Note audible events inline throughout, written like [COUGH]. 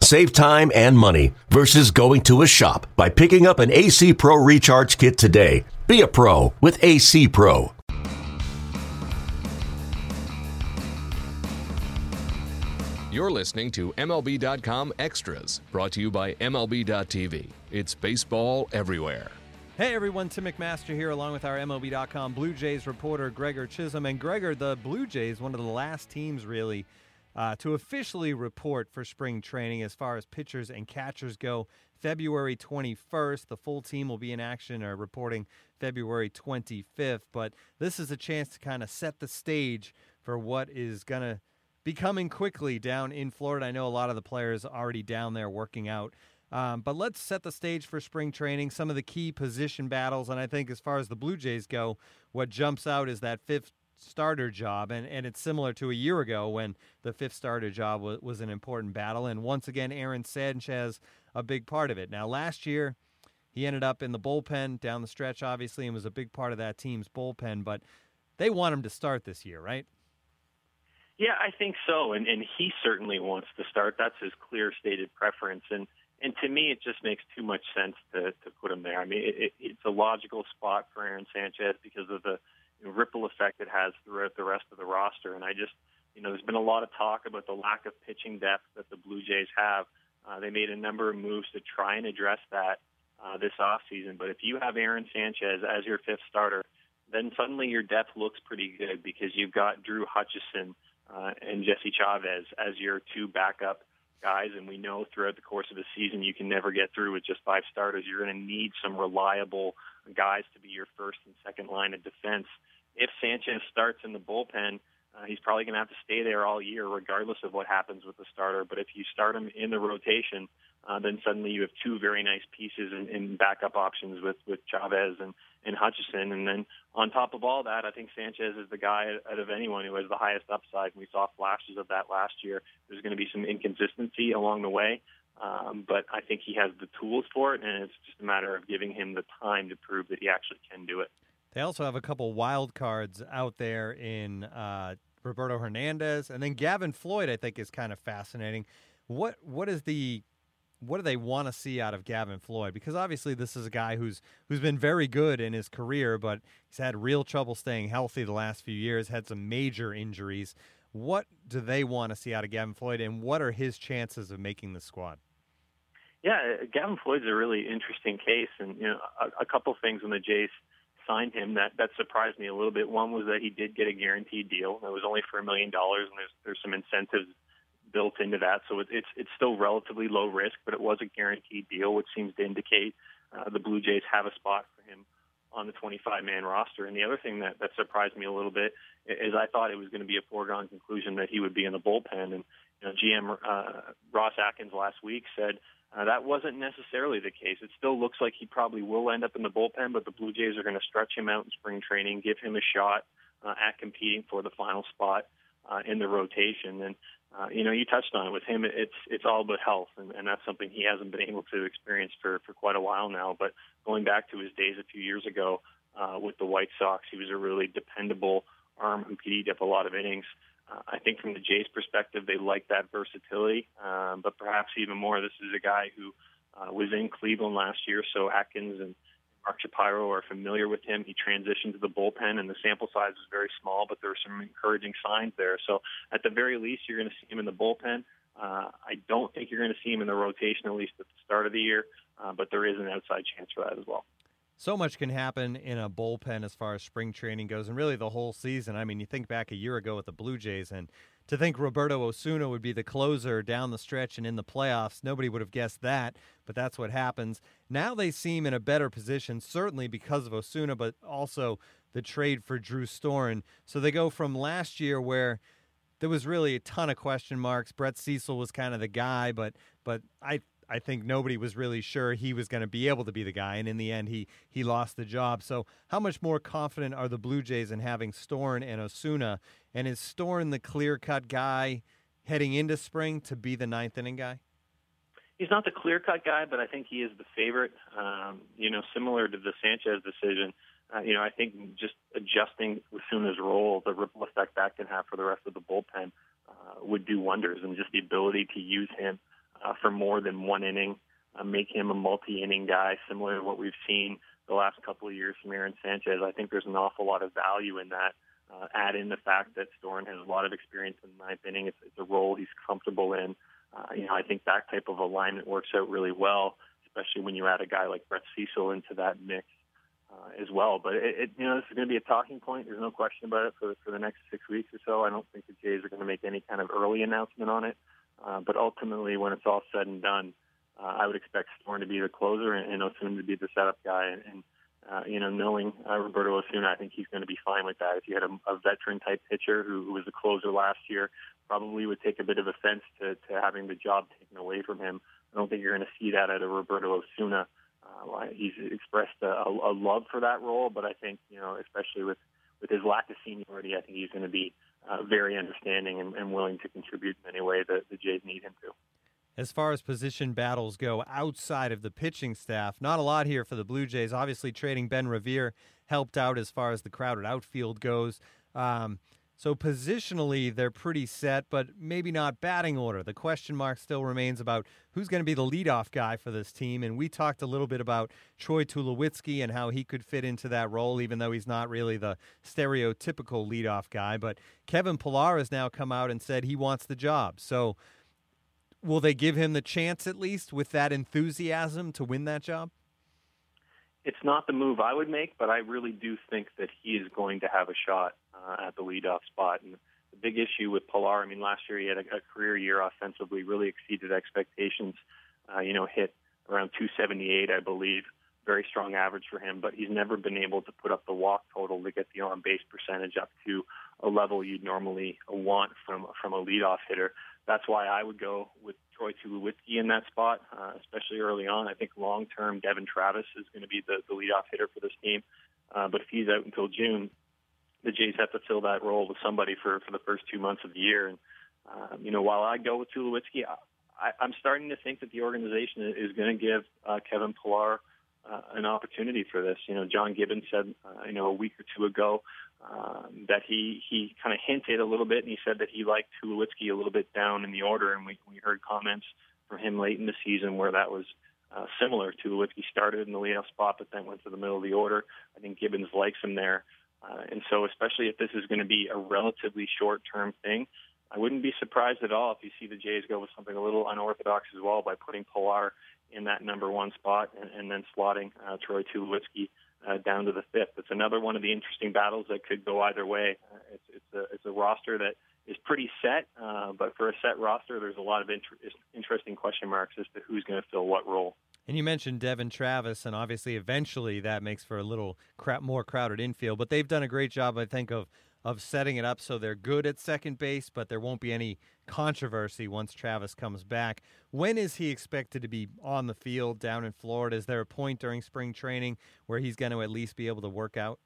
Save time and money versus going to a shop by picking up an AC Pro Recharge Kit today. Be a pro with AC Pro. You're listening to MLB.com Extras, brought to you by MLB.tv. It's baseball everywhere. Hey everyone, Tim McMaster here, along with our MLB.com Blue Jays reporter Gregor Chisholm. And Gregor, the Blue Jays, one of the last teams really uh, to officially report for spring training as far as pitchers and catchers go. February 21st, the full team will be in action or reporting February 25th. But this is a chance to kind of set the stage for what is going to be coming quickly down in Florida. I know a lot of the players already down there working out. Um, but let's set the stage for spring training, some of the key position battles. And I think as far as the Blue Jays go, what jumps out is that fifth starter job. And, and it's similar to a year ago when the fifth starter job was, was an important battle. And once again, Aaron Sanchez, a big part of it. Now, last year, he ended up in the bullpen down the stretch, obviously, and was a big part of that team's bullpen. But they want him to start this year, right? Yeah, I think so, and and he certainly wants to start. That's his clear stated preference, and and to me, it just makes too much sense to to put him there. I mean, it, it, it's a logical spot for Aaron Sanchez because of the ripple effect it has throughout the rest of the roster, and I just you know, there's been a lot of talk about the lack of pitching depth that the Blue Jays have. Uh, they made a number of moves to try and address that uh, this offseason. But if you have Aaron Sanchez as your fifth starter, then suddenly your depth looks pretty good because you've got Drew Hutchison uh, and Jesse Chavez as your two backup guys. And we know throughout the course of the season, you can never get through with just five starters. You're going to need some reliable guys to be your first and second line of defense. If Sanchez starts in the bullpen, uh, he's probably going to have to stay there all year, regardless of what happens with the starter. But if you start him in the rotation, uh, then suddenly you have two very nice pieces in, in backup options with with Chavez and and Hutchison. And then on top of all that, I think Sanchez is the guy out of anyone who has the highest upside. We saw flashes of that last year. There's going to be some inconsistency along the way, um, but I think he has the tools for it, and it's just a matter of giving him the time to prove that he actually can do it. They also have a couple wild cards out there in uh, Roberto Hernandez, and then Gavin Floyd. I think is kind of fascinating. What what is the what do they want to see out of Gavin Floyd? Because obviously this is a guy who's who's been very good in his career, but he's had real trouble staying healthy the last few years. Had some major injuries. What do they want to see out of Gavin Floyd, and what are his chances of making the squad? Yeah, uh, Gavin Floyd's a really interesting case, and you know a, a couple things when the Jays signed him that that surprised me a little bit. One was that he did get a guaranteed deal. It was only for a million dollars, and there's there's some incentives built into that. So it, it's it's still relatively low risk, but it was a guaranteed deal, which seems to indicate uh, the Blue Jays have a spot for him on the 25 man roster. And the other thing that, that surprised me a little bit is I thought it was going to be a foregone conclusion that he would be in the bullpen. And you know, GM uh, Ross Atkins last week said uh, that wasn't necessarily the case. It still looks like he probably will end up in the bullpen, but the Blue Jays are going to stretch him out in spring training, give him a shot uh, at competing for the final spot uh, in the rotation. And uh, you know, you touched on it with him. It's it's all about health, and, and that's something he hasn't been able to experience for for quite a while now. But going back to his days a few years ago uh, with the White Sox, he was a really dependable arm who could eat up a lot of innings. Uh, I think from the Jays' perspective, they like that versatility, um, but perhaps even more, this is a guy who uh, was in Cleveland last year, so Atkins and Mark Shapiro are familiar with him. He transitioned to the bullpen, and the sample size is very small, but there are some encouraging signs there. So, at the very least, you're going to see him in the bullpen. Uh, I don't think you're going to see him in the rotation, at least at the start of the year, uh, but there is an outside chance for that as well. So much can happen in a bullpen as far as spring training goes, and really the whole season. I mean, you think back a year ago with the Blue Jays, and to think Roberto Osuna would be the closer down the stretch and in the playoffs, nobody would have guessed that, but that's what happens. Now they seem in a better position, certainly because of Osuna, but also the trade for Drew Storen. So they go from last year where there was really a ton of question marks. Brett Cecil was kind of the guy, but but I I think nobody was really sure he was going to be able to be the guy, and in the end, he he lost the job. So, how much more confident are the Blue Jays in having Storen and Osuna? And is Storen the clear cut guy heading into spring to be the ninth inning guy? He's not the clear cut guy, but I think he is the favorite. Um, you know, similar to the Sanchez decision. Uh, you know, I think just adjusting Osuna's role, the ripple effect that can have for the rest of the bullpen, uh, would do wonders. And just the ability to use him uh, for more than one inning, uh, make him a multi-inning guy, similar to what we've seen the last couple of years from Aaron Sanchez. I think there's an awful lot of value in that. Uh, add in the fact that Storen has a lot of experience in the ninth inning. It's, it's a role he's comfortable in. Uh, you know, I think that type of alignment works out really well, especially when you add a guy like Brett Cecil into that mix uh, as well. But it, it, you know, this is going to be a talking point. There's no question about it for for the next six weeks or so. I don't think the Jays are going to make any kind of early announcement on it. Uh, but ultimately, when it's all said and done, uh, I would expect Storen to be the closer and, and Osuna to be the setup guy. And, and uh, you know, knowing uh, Roberto Osuna, I think he's going to be fine with that. If you had a, a veteran type pitcher who, who was a closer last year, probably would take a bit of offense to, to having the job taken away from him. I don't think you're going to see that out of Roberto Osuna. Uh, he's expressed a, a love for that role, but I think you know, especially with with his lack of seniority, I think he's going to be uh, very understanding and, and, willing to contribute in any way that the Jays need him to. As far as position battles go outside of the pitching staff, not a lot here for the Blue Jays. Obviously, trading Ben Revere helped out as far as the crowded outfield goes. Um, so positionally, they're pretty set, but maybe not batting order. The question mark still remains about who's going to be the leadoff guy for this team. And we talked a little bit about Troy Tulowitzki and how he could fit into that role, even though he's not really the stereotypical leadoff guy. But Kevin Pillar has now come out and said he wants the job. So will they give him the chance at least with that enthusiasm to win that job? It's not the move I would make, but I really do think that he is going to have a shot uh, at the leadoff spot. And the big issue with Pillar, I mean, last year he had a, a career year offensively, really exceeded expectations. Uh, you know, hit around 278, I believe. Very strong average for him, but he's never been able to put up the walk total to get the on base percentage up to a level you'd normally want from from a leadoff hitter. That's why I would go with Troy Tulowitzki in that spot, uh, especially early on. I think long term, Devon Travis is going to be the, the leadoff hitter for this team. Uh, but if he's out until June, the Jays have to fill that role with somebody for for the first two months of the year. And um, you know, while I go with Tulowitzki, I, I'm starting to think that the organization is going to give uh, Kevin Pillar uh, an opportunity for this. You know, John Gibbons said, uh, you know, a week or two ago um, that he he kind of hinted a little bit, and he said that he liked Tulowitzki a little bit down in the order, and we we heard comments from him late in the season where that was uh, similar. Tulowitzki started in the leadoff spot, but then went to the middle of the order. I think Gibbons likes him there. And so, especially if this is going to be a relatively short term thing, I wouldn't be surprised at all if you see the Jays go with something a little unorthodox as well by putting Pillar in that number one spot and, and then slotting uh, Troy Tulowitzki uh, down to the fifth. It's another one of the interesting battles that could go either way. Uh, it's, it's, a, it's a roster that is pretty set, uh, but for a set roster, there's a lot of inter- interesting question marks as to who's going to fill what role. And you mentioned Devon Travis, and obviously, eventually, that makes for a little cra- more crowded infield. But they've done a great job, I think, of of setting it up so they're good at second base, but there won't be any controversy once Travis comes back. When is he expected to be on the field down in Florida? Is there a point during spring training where he's going to at least be able to work out?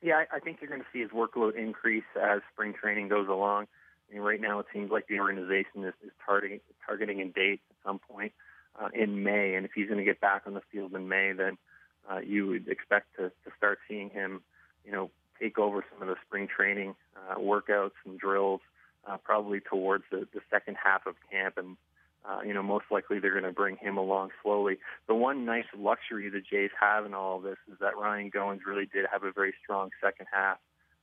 Yeah, I think you're going to see his workload increase as spring training goes along. I mean, right now, it seems like the organization is, is targeting targeting a date at some point uh, in May, and if he's going to get back on the field in May, then uh, you would expect to, to start seeing him, you know, take over some of the spring training uh, workouts and drills, uh, probably towards the, the second half of camp, and uh, you know, most likely they're going to bring him along slowly. The one nice luxury the Jays have in all of this is that Ryan Goins really did have a very strong second half,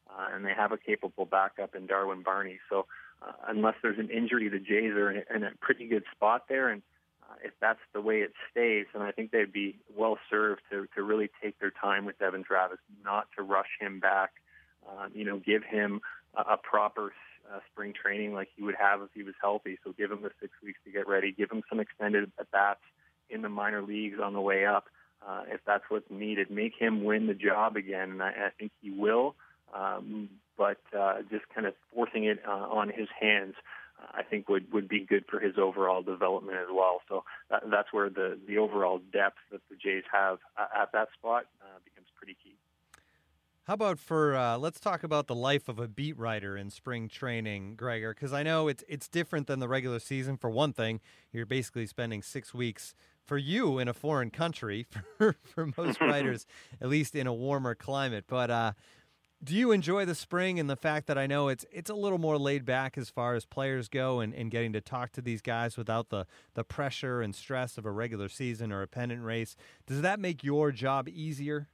uh, and they have a capable backup in Darwin Barney. So, uh, unless there's an injury, the Jays are in a, in a pretty good spot there, and if that's the way it stays, then I think they'd be well served to to really take their time with Devon Travis, not to rush him back. Um, you know, give him a, a proper uh, spring training like he would have if he was healthy. So give him the six weeks to get ready. Give him some extended at bats in the minor leagues on the way up, uh, if that's what's needed. Make him win the job again, and I, I think he will. Um, but uh, just kind of forcing it uh, on his hands I think would would be good for his overall development as well. So that, that's where the the overall depth that the Jays have at that spot uh, becomes pretty key. How about for uh, let's talk about the life of a beat writer in spring training, Gregor, because I know it's it's different than the regular season. For one thing, you're basically spending six weeks for you in a foreign country. [LAUGHS] For for most [LAUGHS] writers, at least in a warmer climate. But uh, do you enjoy the spring and the fact that I know it's it's a little more laid back as far as players go and, and getting to talk to these guys without the, the pressure and stress of a regular season or a pennant race? Does that make your job easier?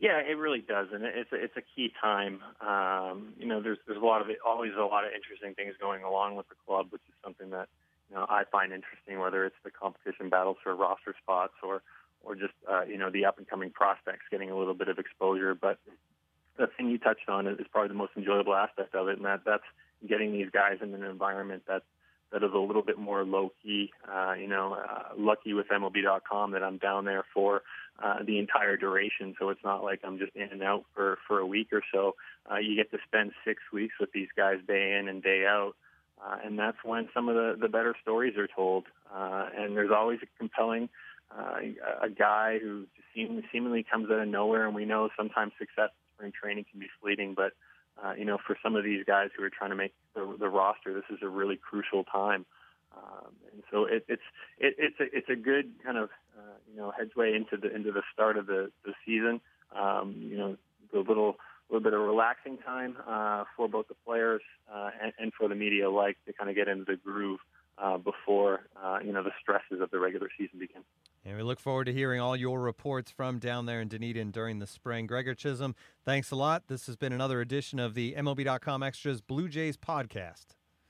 Yeah, it really does, and it's a, it's a key time. Um, you know, there's there's a lot of always a lot of interesting things going along with the club, which is something that you know I find interesting. Whether it's the competition battles for roster spots or or just uh, you know the up and coming prospects getting a little bit of exposure, but the thing you touched on is probably the most enjoyable aspect of it, and that that's getting these guys in an environment that that is a little bit more low key. Uh, you know, uh, lucky with MLB.com that I'm down there for uh, the entire duration, so it's not like I'm just in and out for for a week or so. Uh, you get to spend six weeks with these guys day in and day out. Uh, and that's when some of the, the better stories are told. Uh, and there's always a compelling uh, a guy who seem, seemingly comes out of nowhere, and we know sometimes success spring training can be fleeting, but uh, you know, for some of these guys who are trying to make the, the roster, this is a really crucial time. Um, and so it, it's it, it's a it's a good kind of uh, you know headway into the into the start of the the season. Um, you know, the little little bit of relaxing time uh, for both the players uh, and, and for the media alike to kind of get into the groove uh, before uh, you know the stresses of the regular season begin. And we look forward to hearing all your reports from down there in Dunedin during the spring. Gregor Chisholm, thanks a lot. This has been another edition of the MLB.com Extras Blue Jays podcast.